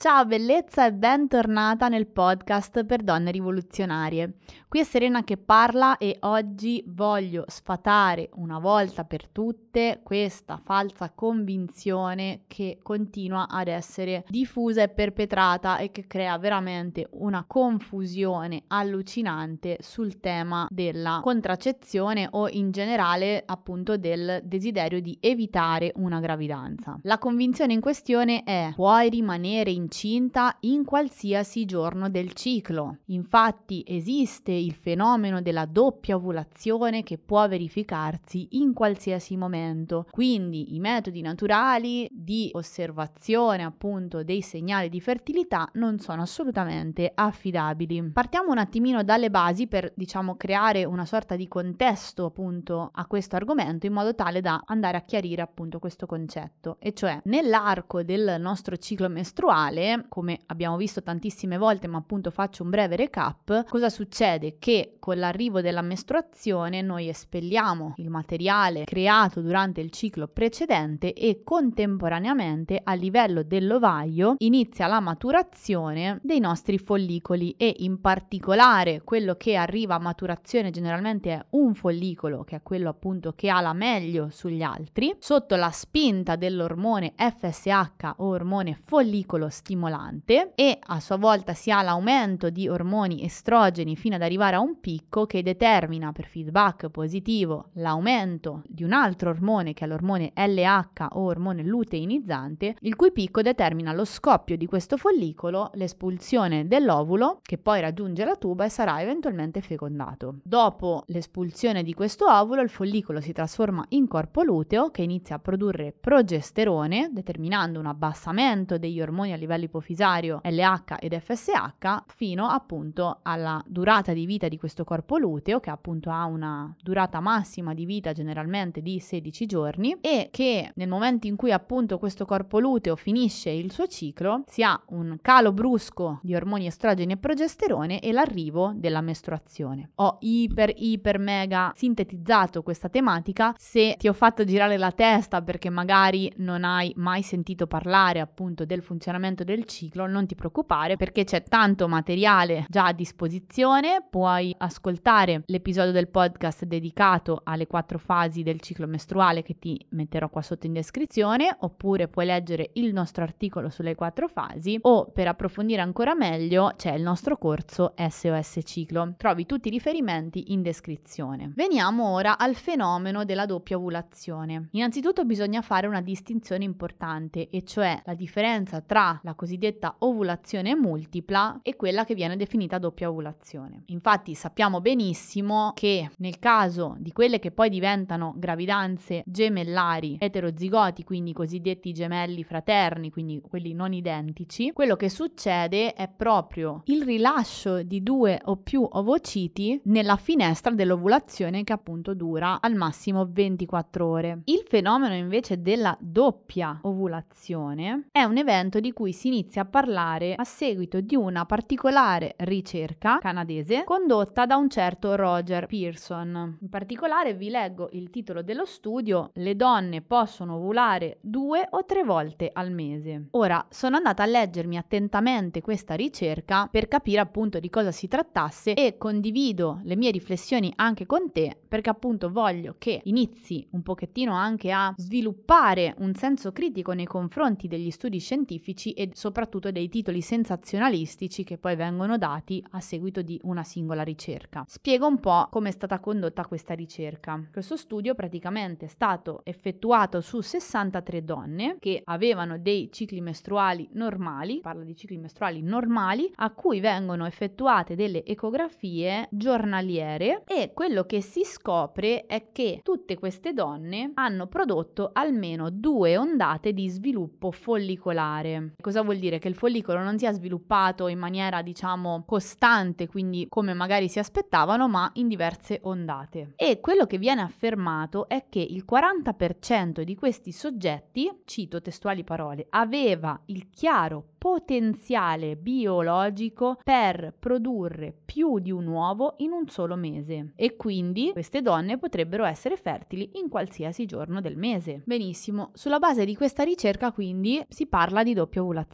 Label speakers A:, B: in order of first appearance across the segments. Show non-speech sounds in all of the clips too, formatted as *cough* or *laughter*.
A: Ciao bellezza e bentornata nel podcast per donne rivoluzionarie. Qui è Serena che parla e oggi voglio sfatare una volta per tutte questa falsa convinzione che continua ad essere diffusa e perpetrata e che crea veramente una confusione allucinante sul tema della contraccezione o in generale appunto del desiderio di evitare una gravidanza. La convinzione in questione è puoi rimanere incinta in qualsiasi giorno del ciclo. Infatti esiste il fenomeno della doppia ovulazione che può verificarsi in qualsiasi momento. Quindi i metodi naturali di osservazione appunto dei segnali di fertilità non sono assolutamente affidabili. Partiamo un attimino dalle basi per diciamo creare una sorta di contesto appunto a questo argomento in modo tale da andare a chiarire appunto questo concetto e cioè nell'arco del nostro ciclo mestruale come abbiamo visto tantissime volte ma appunto faccio un breve recap cosa succede? Che con l'arrivo della mestruazione noi espelliamo il materiale creato durante il ciclo precedente e contemporaneamente a livello dell'ovaio inizia la maturazione dei nostri follicoli e in particolare quello che arriva a maturazione generalmente è un follicolo che è quello appunto che ha la meglio sugli altri. Sotto la spinta dell'ormone FSH o ormone follicolo stimolante e a sua volta si ha l'aumento di ormoni estrogeni fino ad arrivare a un picco che determina per feedback positivo l'aumento di un altro ormone che è l'ormone LH o ormone luteinizzante, il cui picco determina lo scoppio di questo follicolo, l'espulsione dell'ovulo che poi raggiunge la tuba e sarà eventualmente fecondato. Dopo l'espulsione di questo ovulo il follicolo si trasforma in corpo luteo che inizia a produrre progesterone determinando un abbassamento degli ormoni a livello ipofisario LH ed FSH fino appunto alla durata di vita di questo corpo luteo, che appunto ha una durata massima di vita generalmente di 16 giorni, e che nel momento in cui appunto questo corpo luteo finisce il suo ciclo, si ha un calo brusco di ormoni estrogeni e progesterone e l'arrivo della mestruazione. Ho iper, iper, mega sintetizzato questa tematica. Se ti ho fatto girare la testa perché magari non hai mai sentito parlare appunto del funzionamento del ciclo, non ti preoccupare perché c'è tanto materiale già a disposizione puoi ascoltare l'episodio del podcast dedicato alle quattro fasi del ciclo mestruale che ti metterò qua sotto in descrizione, oppure puoi leggere il nostro articolo sulle quattro fasi o per approfondire ancora meglio c'è il nostro corso SOS Ciclo. Trovi tutti i riferimenti in descrizione. Veniamo ora al fenomeno della doppia ovulazione. Innanzitutto bisogna fare una distinzione importante, e cioè la differenza tra la cosiddetta ovulazione multipla e quella che viene definita doppia ovulazione. Infatti sappiamo benissimo che nel caso di quelle che poi diventano gravidanze gemellari eterozigoti, quindi cosiddetti gemelli fraterni, quindi quelli non identici, quello che succede è proprio il rilascio di due o più ovociti nella finestra dell'ovulazione che appunto dura al massimo 24 ore. Il fenomeno invece della doppia ovulazione è un evento di cui si inizia a parlare a seguito di una particolare ricerca canadese condotta da un certo Roger Pearson. In particolare vi leggo il titolo dello studio Le donne possono ovulare due o tre volte al mese. Ora, sono andata a leggermi attentamente questa ricerca per capire appunto di cosa si trattasse e condivido le mie riflessioni anche con te perché appunto voglio che inizi un pochettino anche a sviluppare un senso critico nei confronti degli studi scientifici e soprattutto dei titoli sensazionalistici che poi vengono dati a seguito di una singola ricerca. Spiego un po' come è stata condotta questa ricerca. Questo studio praticamente è stato effettuato su 63 donne che avevano dei cicli mestruali normali, parla di cicli mestruali normali, a cui vengono effettuate delle ecografie giornaliere e quello che si scopre è che tutte queste donne hanno prodotto almeno due ondate di sviluppo follicolare. Cosa vuol dire? Che il follicolo non si è sviluppato in maniera diciamo costante, quindi come magari si aspettavano, ma in diverse ondate. E quello che viene affermato è che il 40% di questi soggetti, cito testuali parole, aveva il chiaro potenziale biologico per produrre più di un uovo in un solo mese e quindi queste donne potrebbero essere fertili in qualsiasi giorno del mese. Benissimo, sulla base di questa ricerca quindi si parla di doppia ovulazione.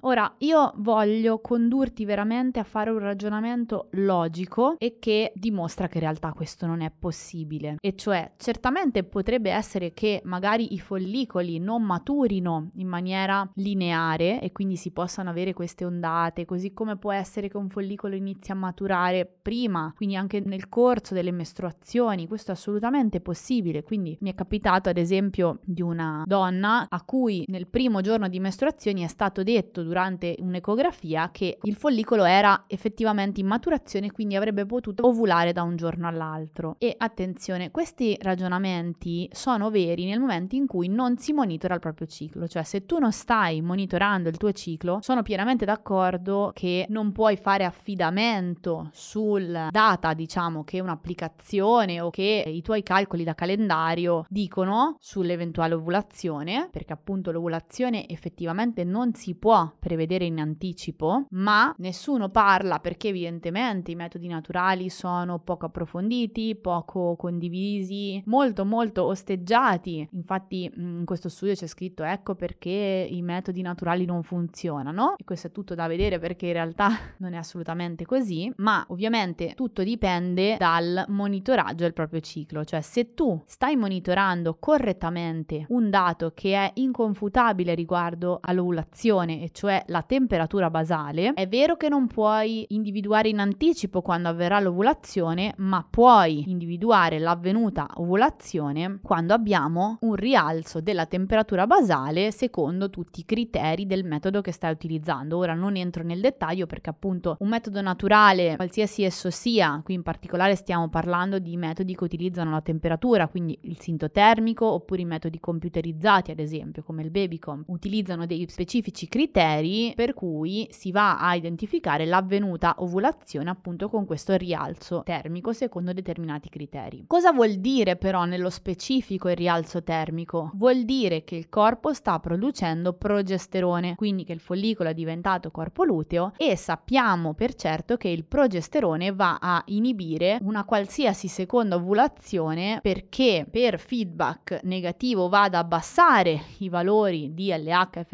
A: Ora io voglio condurti veramente a fare un ragionamento logico e che dimostra che in realtà questo non è possibile. E cioè certamente potrebbe essere che magari i follicoli non maturino in maniera lineare e quindi si possano avere queste ondate, così come può essere che un follicolo inizi a maturare prima, quindi anche nel corso delle mestruazioni, questo è assolutamente possibile. Quindi mi è capitato ad esempio di una donna a cui nel primo giorno di mestruazioni è stato detto durante un'ecografia che il follicolo era effettivamente in maturazione, quindi avrebbe potuto ovulare da un giorno all'altro. E attenzione, questi ragionamenti sono veri nel momento in cui non si monitora il proprio ciclo, cioè se tu non stai monitorando il tuo ciclo, sono pienamente d'accordo che non puoi fare affidamento sul data, diciamo, che un'applicazione o che i tuoi calcoli da calendario dicono sull'eventuale ovulazione, perché appunto l'ovulazione effettivamente non si può prevedere in anticipo, ma nessuno parla perché evidentemente i metodi naturali sono poco approfonditi, poco condivisi, molto molto osteggiati. Infatti in questo studio c'è scritto ecco perché i metodi naturali non funzionano funzionano e questo è tutto da vedere perché in realtà *laughs* non è assolutamente così, ma ovviamente tutto dipende dal monitoraggio del proprio ciclo, cioè se tu stai monitorando correttamente un dato che è inconfutabile riguardo all'ovulazione, e cioè la temperatura basale, è vero che non puoi individuare in anticipo quando avverrà l'ovulazione, ma puoi individuare l'avvenuta ovulazione quando abbiamo un rialzo della temperatura basale secondo tutti i criteri del metodo che stai utilizzando. Ora non entro nel dettaglio perché appunto un metodo naturale, qualsiasi esso sia, qui in particolare stiamo parlando di metodi che utilizzano la temperatura, quindi il sinto termico oppure i metodi computerizzati ad esempio come il Babycom, utilizzano dei specifici criteri per cui si va a identificare l'avvenuta ovulazione appunto con questo rialzo termico secondo determinati criteri. Cosa vuol dire però nello specifico il rialzo termico? Vuol dire che il corpo sta producendo progesterone, quindi che il follicolo è diventato corpo luteo e sappiamo per certo che il progesterone va a inibire una qualsiasi seconda ovulazione perché per feedback negativo va ad abbassare i valori di LH e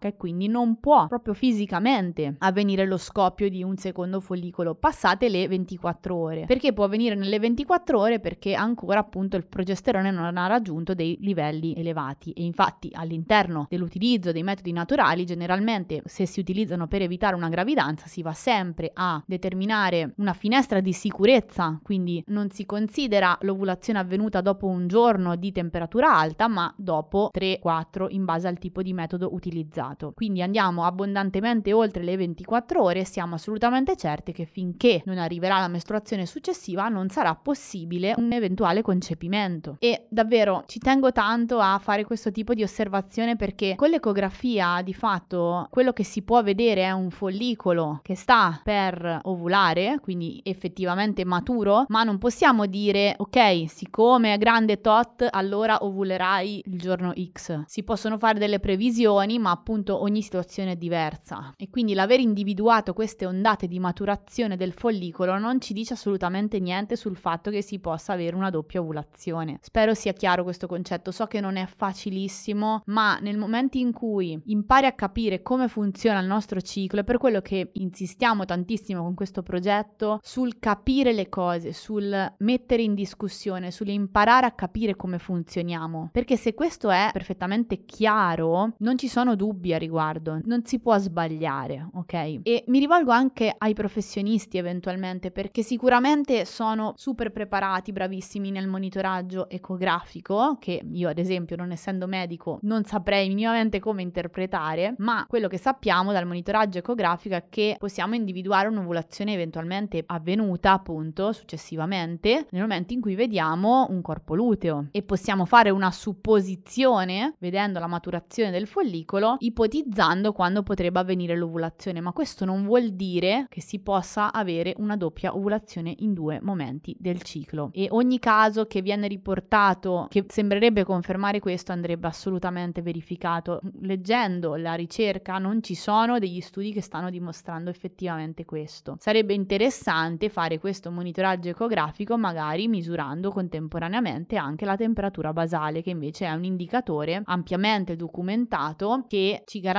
A: e quindi non può proprio fisicamente avvenire lo scoppio di un secondo follicolo passate le 24 ore. Perché può avvenire nelle 24 ore? Perché ancora appunto il progesterone non ha raggiunto dei livelli elevati e infatti all'interno dell'utilizzo dei metodi naturali generalmente se si utilizzano per evitare una gravidanza si va sempre a determinare una finestra di sicurezza, quindi non si considera l'ovulazione avvenuta dopo un giorno di temperatura alta, ma dopo 3-4 in base al tipo di metodo utilizzato. Quindi andiamo abbondantemente oltre le 24 ore e siamo assolutamente certi che finché non arriverà la mestruazione successiva non sarà possibile un eventuale concepimento. E davvero ci tengo tanto a fare questo tipo di osservazione perché con l'ecografia di fatto quello che si può vedere è un follicolo che sta per ovulare, quindi effettivamente maturo, ma non possiamo dire ok, siccome è grande tot, allora ovulerai il giorno X. Si possono fare delle previsioni, ma appunto ogni situazione è diversa. E quindi l'aver individuato queste ondate di maturazione del follicolo non ci dice assolutamente niente sul fatto che si possa avere una doppia ovulazione. Spero sia chiaro questo concetto, so che non è facilissimo, ma nel momento in cui impari a capire come funziona il nostro ciclo, è per quello che insistiamo tantissimo con questo progetto sul capire le cose, sul mettere in discussione, sull'imparare a capire come funzioniamo. Perché se questo è perfettamente chiaro, non ci sono dubbi a riguardo riguardo, non si può sbagliare, ok? E mi rivolgo anche ai professionisti eventualmente perché sicuramente sono super preparati, bravissimi nel monitoraggio ecografico, che io ad esempio non essendo medico non saprei minimamente come interpretare, ma quello che sappiamo dal monitoraggio ecografico è che possiamo individuare un'ovulazione eventualmente avvenuta appunto successivamente nel momento in cui vediamo un corpo luteo e possiamo fare una supposizione vedendo la maturazione del follicolo ipotizzando quando potrebbe avvenire l'ovulazione, ma questo non vuol dire che si possa avere una doppia ovulazione in due momenti del ciclo e ogni caso che viene riportato che sembrerebbe confermare questo andrebbe assolutamente verificato. Leggendo la ricerca non ci sono degli studi che stanno dimostrando effettivamente questo. Sarebbe interessante fare questo monitoraggio ecografico magari misurando contemporaneamente anche la temperatura basale che invece è un indicatore ampiamente documentato che ci garantisce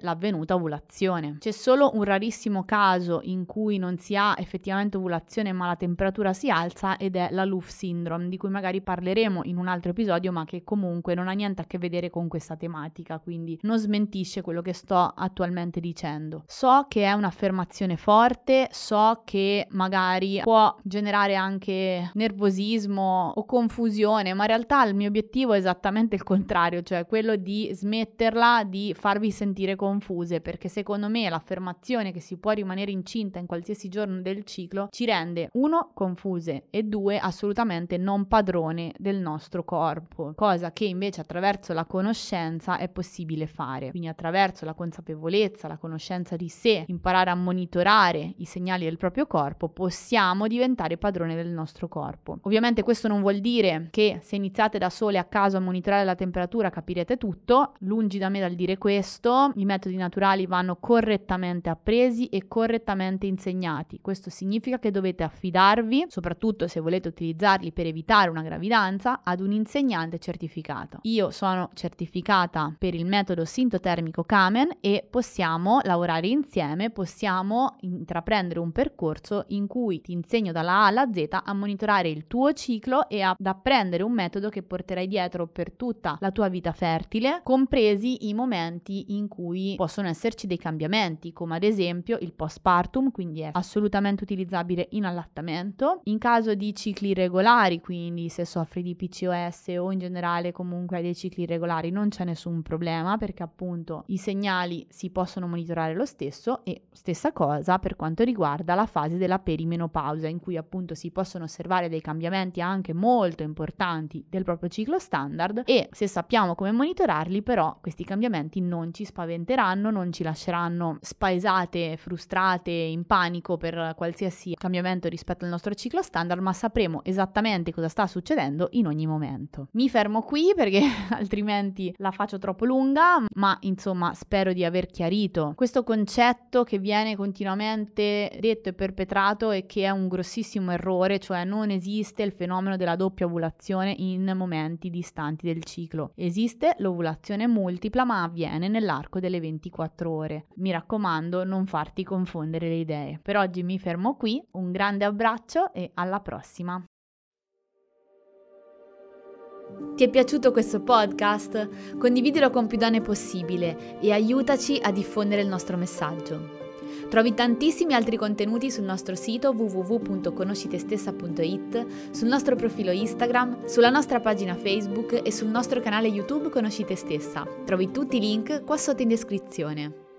A: l'avvenuta ovulazione. C'è solo un rarissimo caso in cui non si ha effettivamente ovulazione ma la temperatura si alza ed è la Luf syndrome di cui magari parleremo in un altro episodio ma che comunque non ha niente a che vedere con questa tematica quindi non smentisce quello che sto attualmente dicendo. So che è un'affermazione forte, so che magari può generare anche nervosismo o confusione ma in realtà il mio obiettivo è esattamente il contrario cioè quello di smetterla di farvi sentire confuse perché secondo me l'affermazione che si può rimanere incinta in qualsiasi giorno del ciclo ci rende uno confuse e due assolutamente non padrone del nostro corpo, cosa che invece attraverso la conoscenza è possibile fare. Quindi attraverso la consapevolezza, la conoscenza di sé, imparare a monitorare i segnali del proprio corpo, possiamo diventare padrone del nostro corpo. Ovviamente questo non vuol dire che se iniziate da sole a caso a monitorare la temperatura capirete tutto, lungi da me dal dire questo, i metodi naturali vanno correttamente appresi e correttamente insegnati. Questo significa che dovete affidarvi, soprattutto se volete utilizzarli per evitare una gravidanza, ad un insegnante certificato. Io sono certificata per il metodo sintotermico Kamen e possiamo lavorare insieme, possiamo intraprendere un percorso in cui ti insegno dalla A alla Z a monitorare il tuo ciclo e ad apprendere un metodo che porterai dietro per tutta la tua vita fertile, compresi i momenti in cui possono esserci dei cambiamenti, come ad esempio il postpartum, quindi è assolutamente utilizzabile in allattamento. In caso di cicli regolari, quindi se soffri di PCOS o in generale comunque dei cicli regolari, non c'è nessun problema perché appunto i segnali si possono monitorare lo stesso e stessa cosa per quanto riguarda la fase della perimenopausa in cui appunto si possono osservare dei cambiamenti anche molto importanti del proprio ciclo standard e se sappiamo come monitorarli però questi cambiamenti non ci spaventeranno, non ci lasceranno spaesate, frustrate, in panico per qualsiasi cambiamento rispetto al nostro ciclo standard, ma sapremo esattamente cosa sta succedendo in ogni momento. Mi fermo qui perché *laughs* altrimenti la faccio troppo lunga, ma insomma spero di aver chiarito questo concetto che viene continuamente detto e perpetrato e che è un grossissimo errore, cioè non esiste il fenomeno della doppia ovulazione in momenti distanti del ciclo. Esiste l'ovulazione multipla, ma avviene nell'arco delle 24 ore. Mi raccomando, non farti confondere le idee. Per oggi mi fermo qui, un grande abbraccio e alla prossima. Ti è piaciuto questo podcast? Condividilo con più donne possibile e aiutaci a diffondere il nostro messaggio. Trovi tantissimi altri contenuti sul nostro sito www.conoscitestessa.it, sul nostro profilo Instagram, sulla nostra pagina Facebook e sul nostro canale YouTube Conosci te stessa. Trovi tutti i link qua sotto in descrizione.